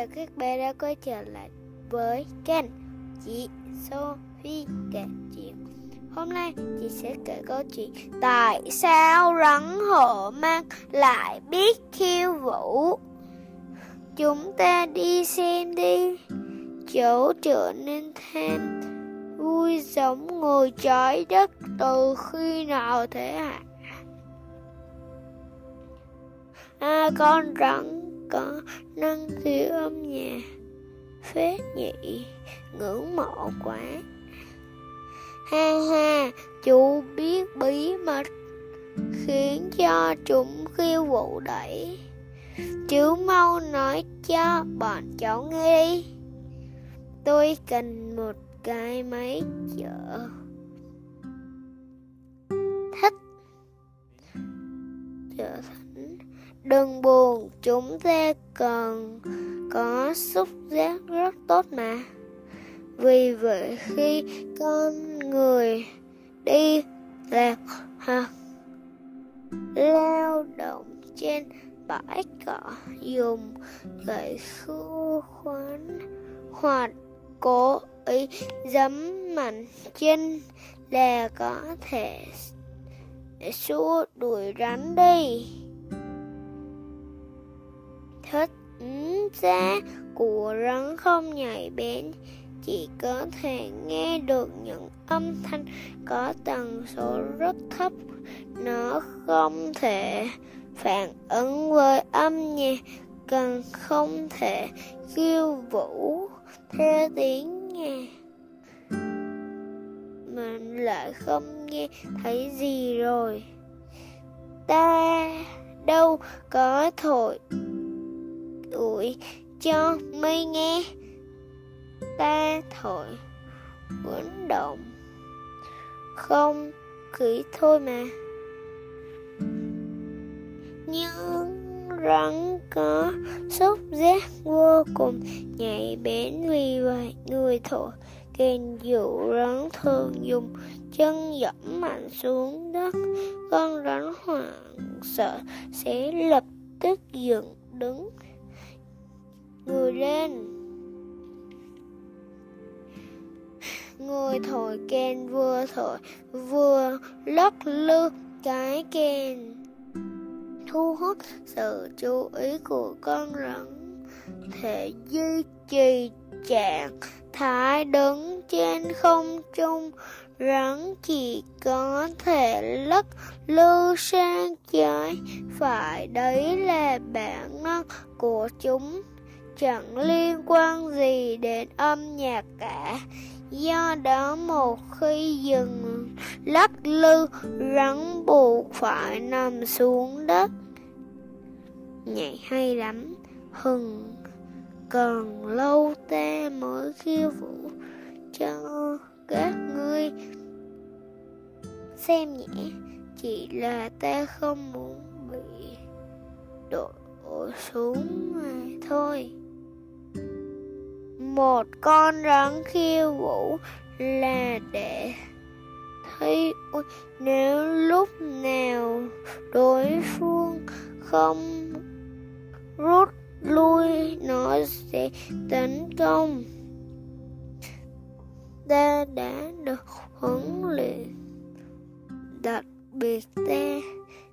giờ các bé đã quay trở lại với kênh chị Sophie kể chuyện. Hôm nay chị sẽ kể câu chuyện Tại sao rắn hổ mang lại biết khiêu vũ? Chúng ta đi xem đi. Chỗ trở nên thêm. Vui giống ngồi trái đất từ khi nào thế hả? À, con rắn có năng khiếu âm nhạc. Phết nhị ngưỡng mộ quá ha ha, chú biết bí mật khiến cho chúng khiêu vũ đẩy. Chú mau nói cho bọn cháu nghe đi. Tôi cần một cái máy chở. Trở thành đừng buồn. Chúng ta còn có xúc giác rất tốt mà. Vì vậy, khi con người đi lạc hoặc lao động trên bãi cỏ, dùng gậy khô khoán hoặc cố ý giấm mạnh chân là có thể xua đuổi rắn đi. Thích giá của rắn không nhạy bén, chỉ có thể nghe được những âm thanh có tần số rất thấp. Nó không thể phản ứng với âm nhạc cần không thể khiêu vũ theo tiếng nhạc mình lại không nghe thấy gì rồi. Ta đâu có thổi ủi cho mây nghe. Ta thổi quấn động không khí thôi mà. Nhưng rắn có xúc giác vô cùng nhạy bén vì vậy người thổi kèn dụ rắn thường dùng chân dẫm mạnh xuống đất. Con rắn hoảng sợ sẽ lập tức dựng đứng người lên. Người thổi kèn, vừa thổi, vừa lắc lư cái kèn. Thu hút sự chú ý của con rắn, thể duy trì trạng thái đứng trên không trung, rắn chỉ có thể lắc lư sang trái. Phải đấy là bản năng của chúng, chẳng liên quan gì đến âm nhạc cả. Do đó một khi dừng lắc lư, rắn buộc phải nằm xuống đất. Nhảy hay lắm, hừng còn lâu ta mới khiêu vũ cho các ngươi. Xem nhé, chỉ là ta không muốn bị đổ xuống mà thôi. Một con rắn khiêu vũ là để thấy nếu lúc nào đối phương không rút lui, nó sẽ tấn công. Ta đã được huấn luyện đặc biệt ta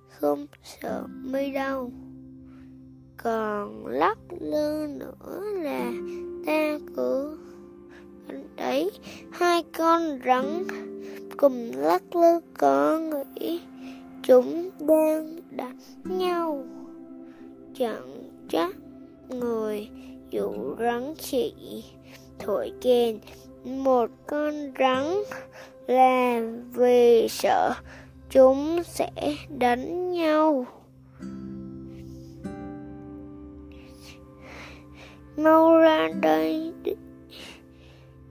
không sợ mây đâu. Còn lắc lư nữa là ta cứ đấy hai con rắn cùng lắc lư có nghĩ chúng đang đánh nhau. Chẳng chắc người dụ rắn chỉ thổi kèn. Một con rắn là vì sợ chúng sẽ đánh nhau. Mau ra đây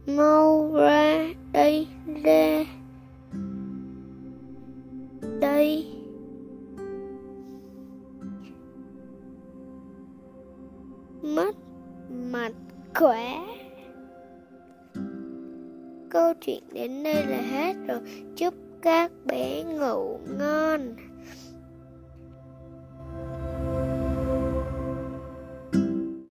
mau ra đây ra đây. Câu chuyện đến đây là hết rồi. Chúc các bé ngủ ngon.